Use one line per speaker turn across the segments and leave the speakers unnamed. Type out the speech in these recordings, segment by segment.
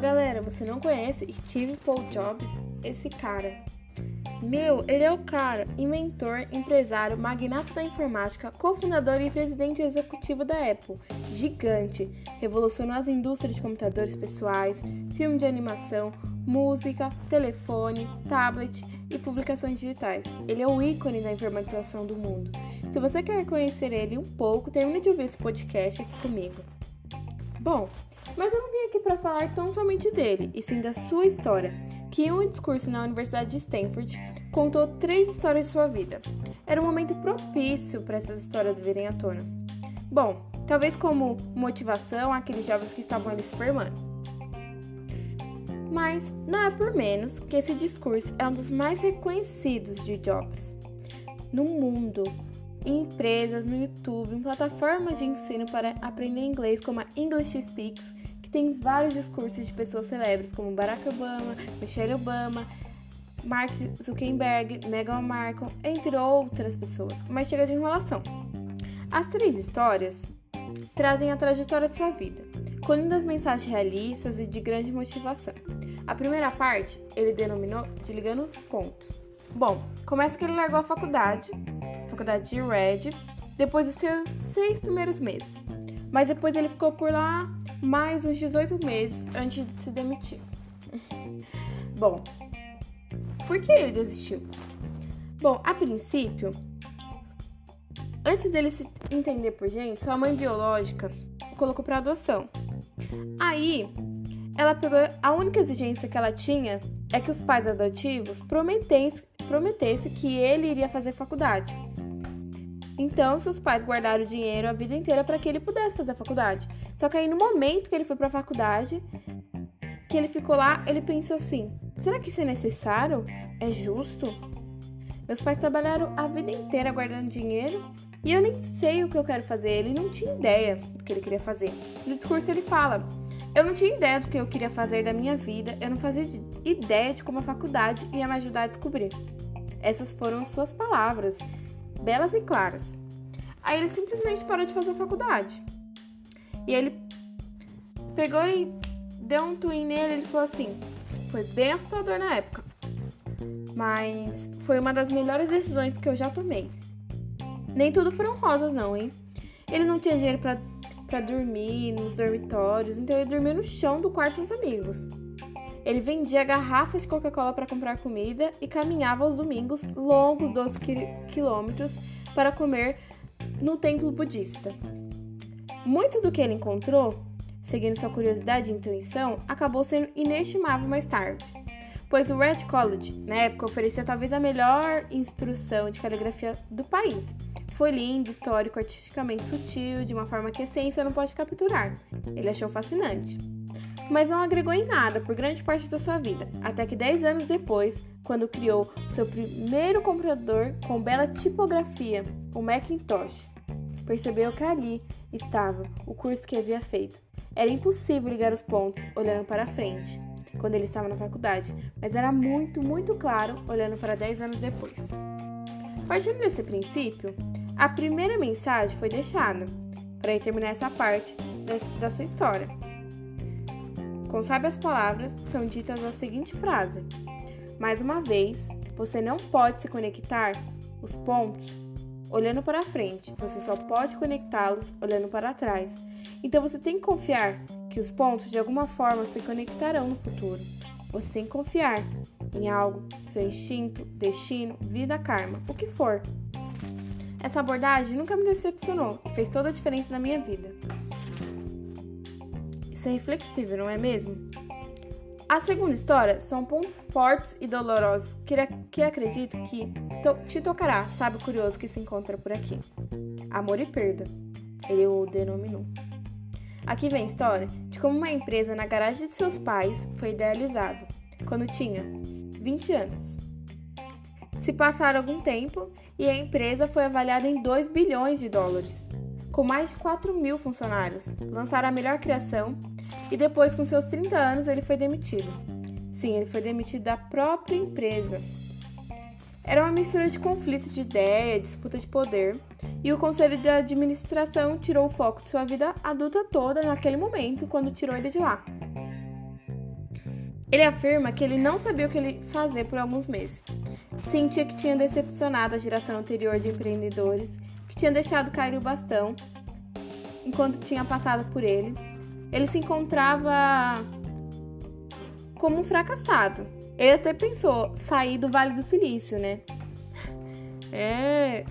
galera, você não conhece Steve Paul Jobs? Esse cara. Meu, ele é o cara, inventor, empresário, magnata da informática, cofundador e presidente executivo da Apple. Gigante. Revolucionou as indústrias de computadores pessoais, filme de animação, música, telefone, tablet e publicações digitais. Ele é o ícone da informatização do mundo. Se você quer conhecer ele um pouco, termine de ouvir esse podcast aqui comigo. Bom, mas eu não vim aqui para falar tão somente dele, e sim da sua história, que em um discurso na Universidade de Stanford contou três histórias de sua vida. Era um momento propício para essas histórias virem à tona. Bom, talvez como motivação àqueles jovens que estavam ali se. Mas não é por menos que esse discurso é um dos mais reconhecidos de Jobs no mundo, em empresas, no YouTube, em plataformas de ensino para aprender inglês como a English Speaks, que tem vários discursos de pessoas celebres como Barack Obama, Michelle Obama, Mark Zuckerberg, Meghan Markle, entre outras pessoas. Mas chega de enrolação. As três histórias trazem a trajetória de sua vida, com lindas mensagens realistas e de grande motivação. A primeira parte ele denominou de ligando os pontos. Bom, começa que ele largou a faculdade, faculdade de Red, depois dos seus seis primeiros meses. Mas depois ele ficou por lá mais uns 18 meses antes de se demitir. Bom, por que ele desistiu? Bom, a princípio, antes dele se entender por gente, sua mãe biológica o colocou para adoção. Aí, ela pegou a única exigência que ela tinha é que os pais adotivos prometessem, prometesse que ele iria fazer faculdade. Então, seus pais guardaram o dinheiro a vida inteira para que ele pudesse fazer a faculdade. Só que aí, no momento que ele foi para a faculdade, que ele ficou lá, ele pensou assim: será que isso é necessário? É justo? Meus pais trabalharam a vida inteira guardando dinheiro e eu nem sei o que eu quero fazer. Ele não tinha ideia do que ele queria fazer. No discurso, ele fala: eu não tinha ideia do que eu queria fazer da minha vida, eu não fazia ideia de como a faculdade ia me ajudar a descobrir. Essas foram suas palavras belas e claras. Aí ele simplesmente parou de fazer faculdade. E ele pegou e deu um twin nele, ele falou assim: "Foi bem assustador na época, mas foi uma das melhores decisões que eu já tomei. Nem tudo foram rosas não, hein? Ele não tinha dinheiro para dormir nos dormitórios, então ele dormia no chão do quarto dos amigos. Ele vendia garrafas de Coca-Cola para comprar comida e caminhava aos domingos longos 12 quilômetros para comer no templo budista. Muito do que ele encontrou, seguindo sua curiosidade e intuição, acabou sendo inestimável mais tarde, pois o Red College, na época, oferecia talvez a melhor instrução de caligrafia do país. Foi lindo, histórico, artisticamente sutil, de uma forma que a ciência não pode capturar. Ele achou fascinante mas não agregou em nada por grande parte da sua vida, até que 10 anos depois, quando criou seu primeiro computador com bela tipografia, o Macintosh, percebeu que ali estava o curso que havia feito. Era impossível ligar os pontos olhando para frente, quando ele estava na faculdade, mas era muito, muito claro olhando para 10 anos depois. Partindo desse princípio, a primeira mensagem foi deixada para terminar essa parte da sua história. Com sábias palavras, são ditas a seguinte frase: Mais uma vez, você não pode se conectar os pontos olhando para frente, você só pode conectá-los olhando para trás. Então você tem que confiar que os pontos de alguma forma se conectarão no futuro. Você tem que confiar em algo, seu instinto, destino, vida, karma, o que for. Essa abordagem nunca me decepcionou e fez toda a diferença na minha vida ser reflexivo, não é mesmo? A segunda história são pontos fortes e dolorosos que, que acredito que to te tocará, sabe o curioso que se encontra por aqui. Amor e perda, ele o denominou. Aqui vem a história de como uma empresa na garagem de seus pais foi idealizada quando tinha 20 anos. Se passaram algum tempo e a empresa foi avaliada em 2 bilhões de dólares com mais de 4 mil funcionários, lançaram a melhor criação e depois, com seus 30 anos, ele foi demitido. Sim, ele foi demitido da própria empresa. Era uma mistura de conflitos de ideia, disputa de poder, e o conselho de administração tirou o foco de sua vida adulta toda naquele momento, quando tirou ele de lá. Ele afirma que ele não sabia o que ele fazer por alguns meses. Sentia que tinha decepcionado a geração anterior de empreendedores, tinha deixado cair o bastão enquanto tinha passado por ele. Ele se encontrava como um fracassado. Ele até pensou sair do Vale do Silício, né? É,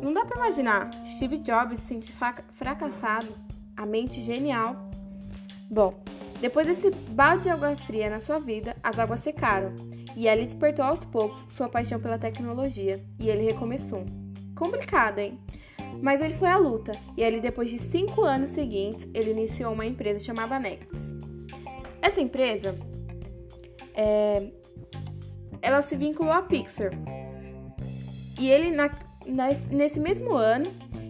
não dá para imaginar Steve Jobs se sentir fracassado, a mente genial. Bom, depois desse balde de água fria na sua vida, as águas secaram e ele despertou aos poucos sua paixão pela tecnologia e ele recomeçou. Complicado, hein? Mas ele foi à luta e ele, depois de cinco anos seguintes, ele iniciou uma empresa chamada Nex. Essa empresa, é, ela se vinculou à Pixar e ele, na, nesse mesmo ano,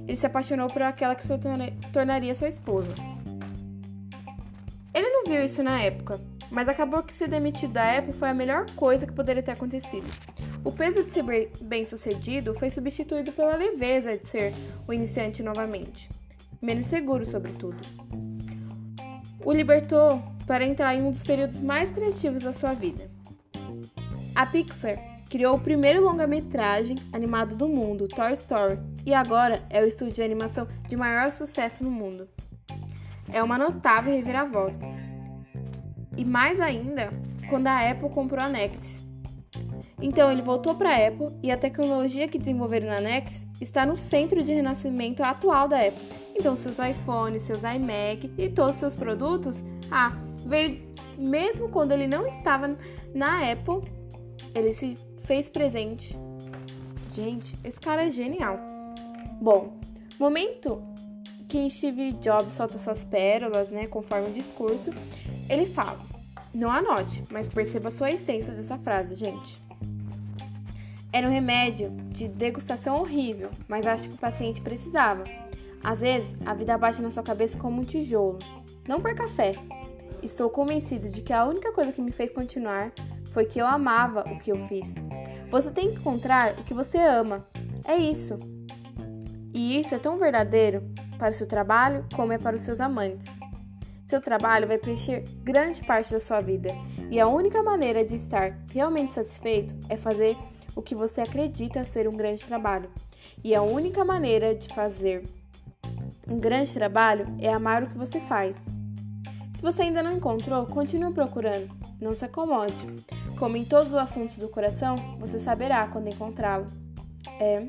ele se apaixonou por aquela que se tornaria sua esposa. Ele não viu isso na época, mas acabou que ser demitido da Apple foi a melhor coisa que poderia ter acontecido. O peso de ser bem sucedido foi substituído pela leveza de ser o iniciante novamente, menos seguro, sobretudo. O libertou para entrar em um dos períodos mais criativos da sua vida. A Pixar criou o primeiro longa-metragem animado do mundo, Toy Story, e agora é o estúdio de animação de maior sucesso no mundo. É uma notável reviravolta. E mais ainda, quando a Apple comprou a Next. Então ele voltou para a Apple e a tecnologia que desenvolveram na Next está no centro de renascimento atual da Apple. Então seus iPhones, seus iMac e todos os seus produtos, ah, veio mesmo quando ele não estava na Apple, ele se fez presente. Gente, esse cara é genial. Bom, momento que Steve Jobs solta suas pérolas, né, conforme o discurso, ele fala: Não anote, mas perceba a sua essência dessa frase, gente. Era um remédio de degustação horrível, mas acho que o paciente precisava. Às vezes, a vida bate na sua cabeça como um tijolo. Não perca fé. Estou convencido de que a única coisa que me fez continuar foi que eu amava o que eu fiz. Você tem que encontrar o que você ama. É isso. E isso é tão verdadeiro para o seu trabalho como é para os seus amantes. Seu trabalho vai preencher grande parte da sua vida e a única maneira de estar realmente satisfeito é fazer o que você acredita ser um grande trabalho. E a única maneira de fazer um grande trabalho é amar o que você faz. Se você ainda não encontrou, continue procurando. Não se acomode. Como em todos os assuntos do coração, você saberá quando encontrá-lo. É.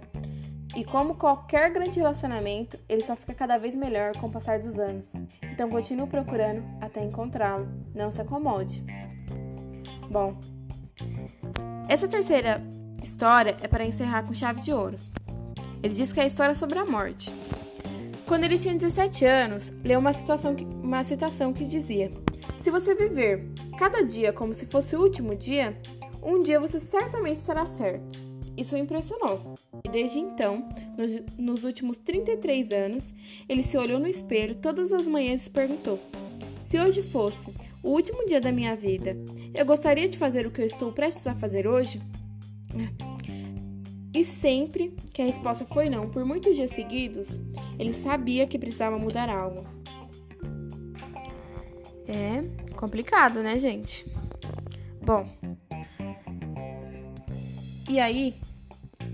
E como qualquer grande relacionamento, ele só fica cada vez melhor com o passar dos anos. Então continue procurando até encontrá-lo. Não se acomode. Bom, essa terceira história é para encerrar com chave de ouro. Ele diz que é a história sobre a morte. Quando ele tinha 17 anos, leu uma, situação que, uma citação que dizia: Se você viver cada dia como se fosse o último dia, um dia você certamente estará certo. Isso o impressionou. E desde então, nos, nos últimos 33 anos, ele se olhou no espelho todas as manhãs e se perguntou: Se hoje fosse o último dia da minha vida, eu gostaria de fazer o que eu estou prestes a fazer hoje? E sempre que a resposta foi não, por muitos dias seguidos, ele sabia que precisava mudar algo. É complicado, né, gente? Bom. E aí,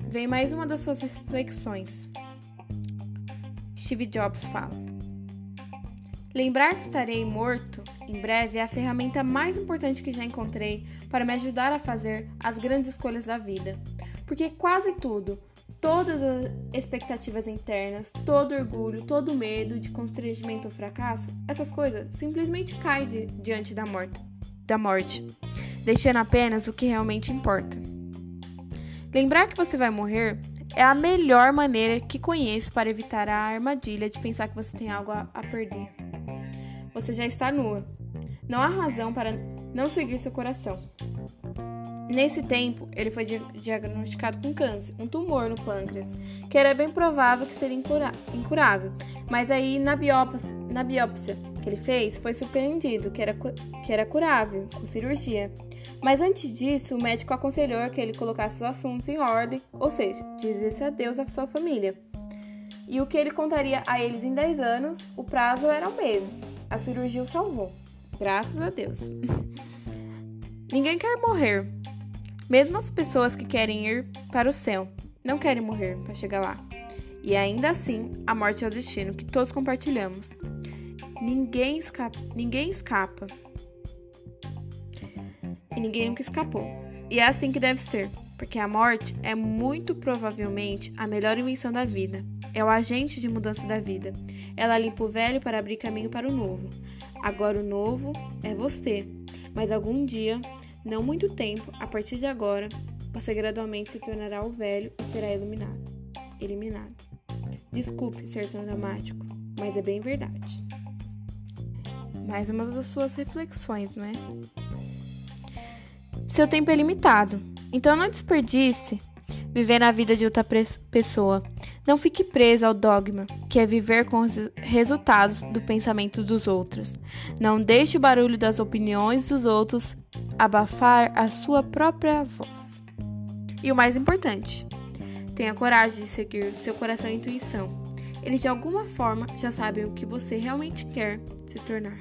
vem mais uma das suas reflexões. Steve Jobs fala: Lembrar que estarei morto em breve é a ferramenta mais importante que já encontrei para me ajudar a fazer as grandes escolhas da vida. Porque quase tudo, todas as expectativas internas, todo orgulho, todo medo de constrangimento ou fracasso, essas coisas simplesmente caem diante da morte, da morte, deixando apenas o que realmente importa. Lembrar que você vai morrer é a melhor maneira que conheço para evitar a armadilha de pensar que você tem algo a, a perder. Você já está nua. Não há razão para não seguir seu coração. Nesse tempo, ele foi diagnosticado com câncer, um tumor no pâncreas, que era bem provável que seria incurável. Mas aí, na biópsia, na biópsia que ele fez, foi surpreendido que era, que era curável, com cirurgia. Mas antes disso, o médico aconselhou que ele colocasse os assuntos em ordem, ou seja, dizesse adeus à sua família. E o que ele contaria a eles em 10 anos, o prazo era um mês. A cirurgia o salvou. Graças a Deus. Ninguém quer morrer. Mesmo as pessoas que querem ir para o céu não querem morrer para chegar lá. E ainda assim, a morte é o destino que todos compartilhamos. Ninguém escapa. Ninguém escapa. E ninguém nunca escapou. E é assim que deve ser, porque a morte é muito provavelmente a melhor invenção da vida. É o agente de mudança da vida. Ela limpa o velho para abrir caminho para o novo. Agora o novo é você. Mas algum dia, não muito tempo, a partir de agora, você gradualmente se tornará o velho e será iluminado, eliminado. Desculpe ser tão dramático, mas é bem verdade. Mais uma das suas reflexões, não é? Seu tempo é limitado, então não desperdice viver a vida de outra pessoa. Não fique preso ao dogma, que é viver com os resultados do pensamento dos outros. Não deixe o barulho das opiniões dos outros abafar a sua própria voz. E o mais importante, tenha coragem de seguir seu coração e intuição. Eles de alguma forma já sabem o que você realmente quer se tornar.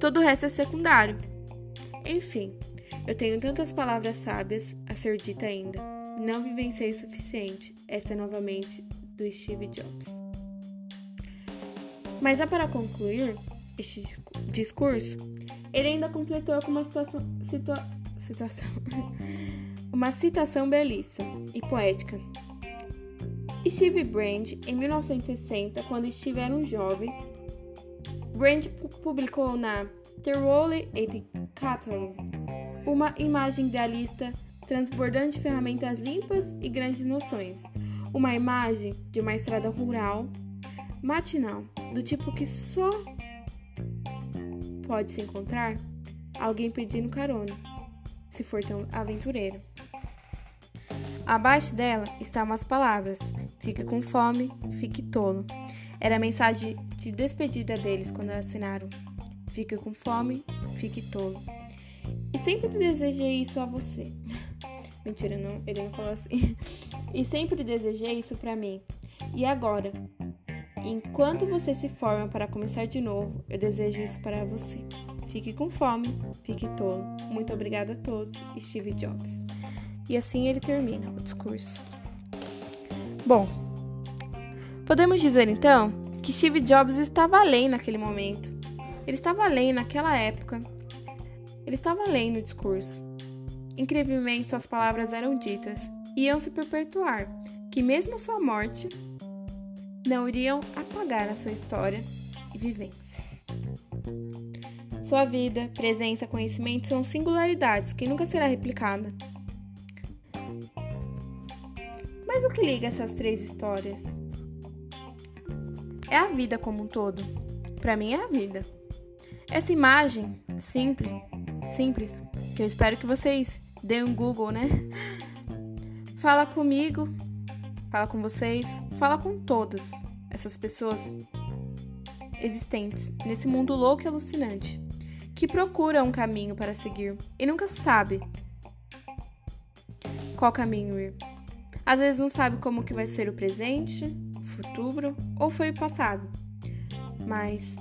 Todo o resto é secundário. Enfim, eu tenho tantas palavras sábias a ser dita ainda. Não vivenciei o suficiente. Esta é novamente do Steve Jobs. Mas já para concluir este discurso, ele ainda completou com uma situação, situa, situação uma citação belíssima e poética. Steve Brand, em 1960, quando Steve era um jovem, Brand publicou na The Role Educator uma imagem idealista transbordando de ferramentas limpas e grandes noções. Uma imagem de uma estrada rural, matinal, do tipo que só pode se encontrar alguém pedindo carona, se for tão aventureiro. Abaixo dela estavam as palavras: Fique com fome, fique tolo. Era a mensagem de despedida deles quando assinaram: Fique com fome, fique tolo. E sempre desejei isso a você. Mentira, não, ele não falou assim. e sempre desejei isso para mim. E agora, enquanto você se forma para começar de novo, eu desejo isso para você. Fique com fome, fique tolo. Muito obrigada a todos, Steve Jobs. E assim ele termina o discurso. Bom, podemos dizer então que Steve Jobs estava além naquele momento. Ele estava além naquela época ele estava lendo o discurso. Incrivelmente, suas palavras eram ditas e iam se perpetuar, que mesmo sua morte não iriam apagar a sua história e vivência. Sua vida, presença, conhecimento são singularidades que nunca será replicada. Mas o que liga essas três histórias? É a vida como um todo. Para mim é a vida. Essa imagem simples simples, que eu espero que vocês deem um Google, né? Fala comigo, fala com vocês, fala com todas essas pessoas existentes nesse mundo louco e alucinante, que procura um caminho para seguir e nunca sabe qual caminho ir. Às vezes não sabe como que vai ser o presente, o futuro ou foi o passado. Mas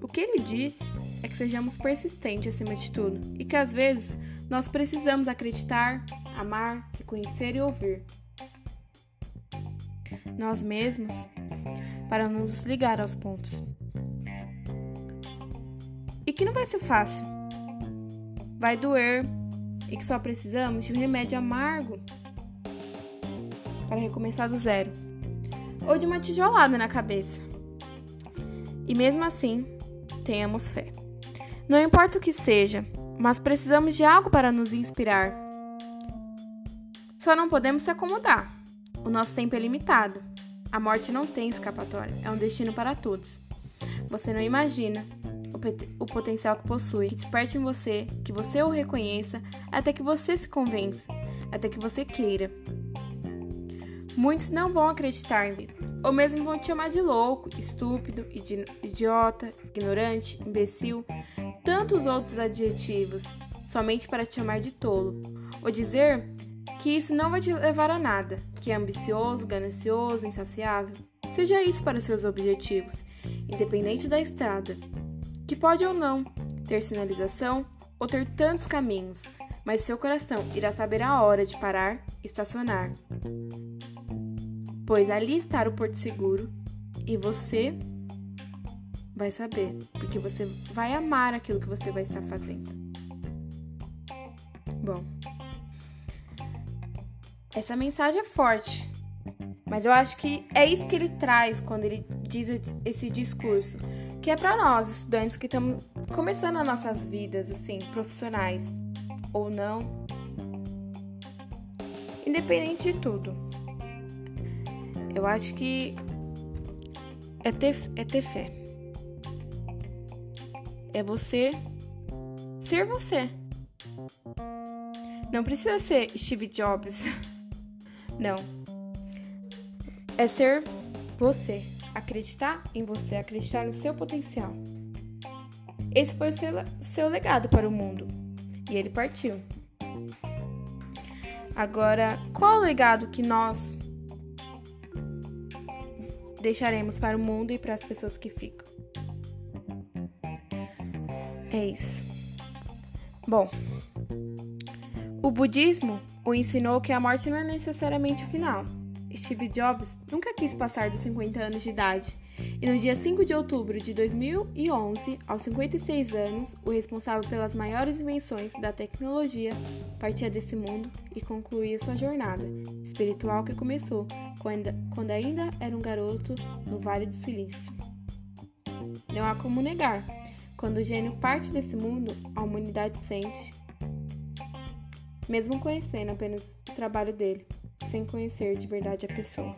o que ele diz é que sejamos persistentes acima de tudo e que às vezes nós precisamos acreditar, amar, reconhecer e ouvir nós mesmos para nos ligar aos pontos. E que não vai ser fácil, vai doer e que só precisamos de um remédio amargo para recomeçar do zero ou de uma tijolada na cabeça. E mesmo assim, tenhamos fé. Não importa o que seja, mas precisamos de algo para nos inspirar. Só não podemos se acomodar. O nosso tempo é limitado. A morte não tem escapatória, é um destino para todos. Você não imagina o, o potencial que possui. Que desperte em você, que você o reconheça, até que você se convença, até que você queira. Muitos não vão acreditar em mim, ou mesmo vão te chamar de louco, estúpido, idiota, ignorante, imbecil, tantos outros adjetivos, somente para te chamar de tolo, ou dizer que isso não vai te levar a nada, que é ambicioso, ganancioso, insaciável. Seja isso para os seus objetivos, independente da estrada, que pode ou não ter sinalização ou ter tantos caminhos, mas seu coração irá saber a hora de parar e estacionar. Pois ali está o porto seguro e você vai saber, porque você vai amar aquilo que você vai estar fazendo. Bom, essa mensagem é forte, mas eu acho que é isso que ele traz quando ele diz esse discurso, que é para nós, estudantes que estamos começando as nossas vidas, assim, profissionais ou não, independente de tudo. Eu acho que é ter, é ter fé. É você ser você. Não precisa ser Steve Jobs. Não. É ser você. Acreditar em você, acreditar no seu potencial. Esse foi o seu, seu legado para o mundo. E ele partiu. Agora, qual o legado que nós deixaremos para o mundo e para as pessoas que ficam? É isso. Bom, o budismo o ensinou que a morte não é necessariamente o final. Steve Jobs nunca quis passar dos 50 anos de idade, e no dia 5 de outubro de 2011, aos 56 anos, o responsável pelas maiores invenções da tecnologia partia desse mundo e concluía sua jornada espiritual que começou quando ainda era um garoto no Vale do Silício. Não há como negar, quando o gênio parte desse mundo, a humanidade sente, mesmo conhecendo apenas o trabalho dele, sem conhecer de verdade a pessoa.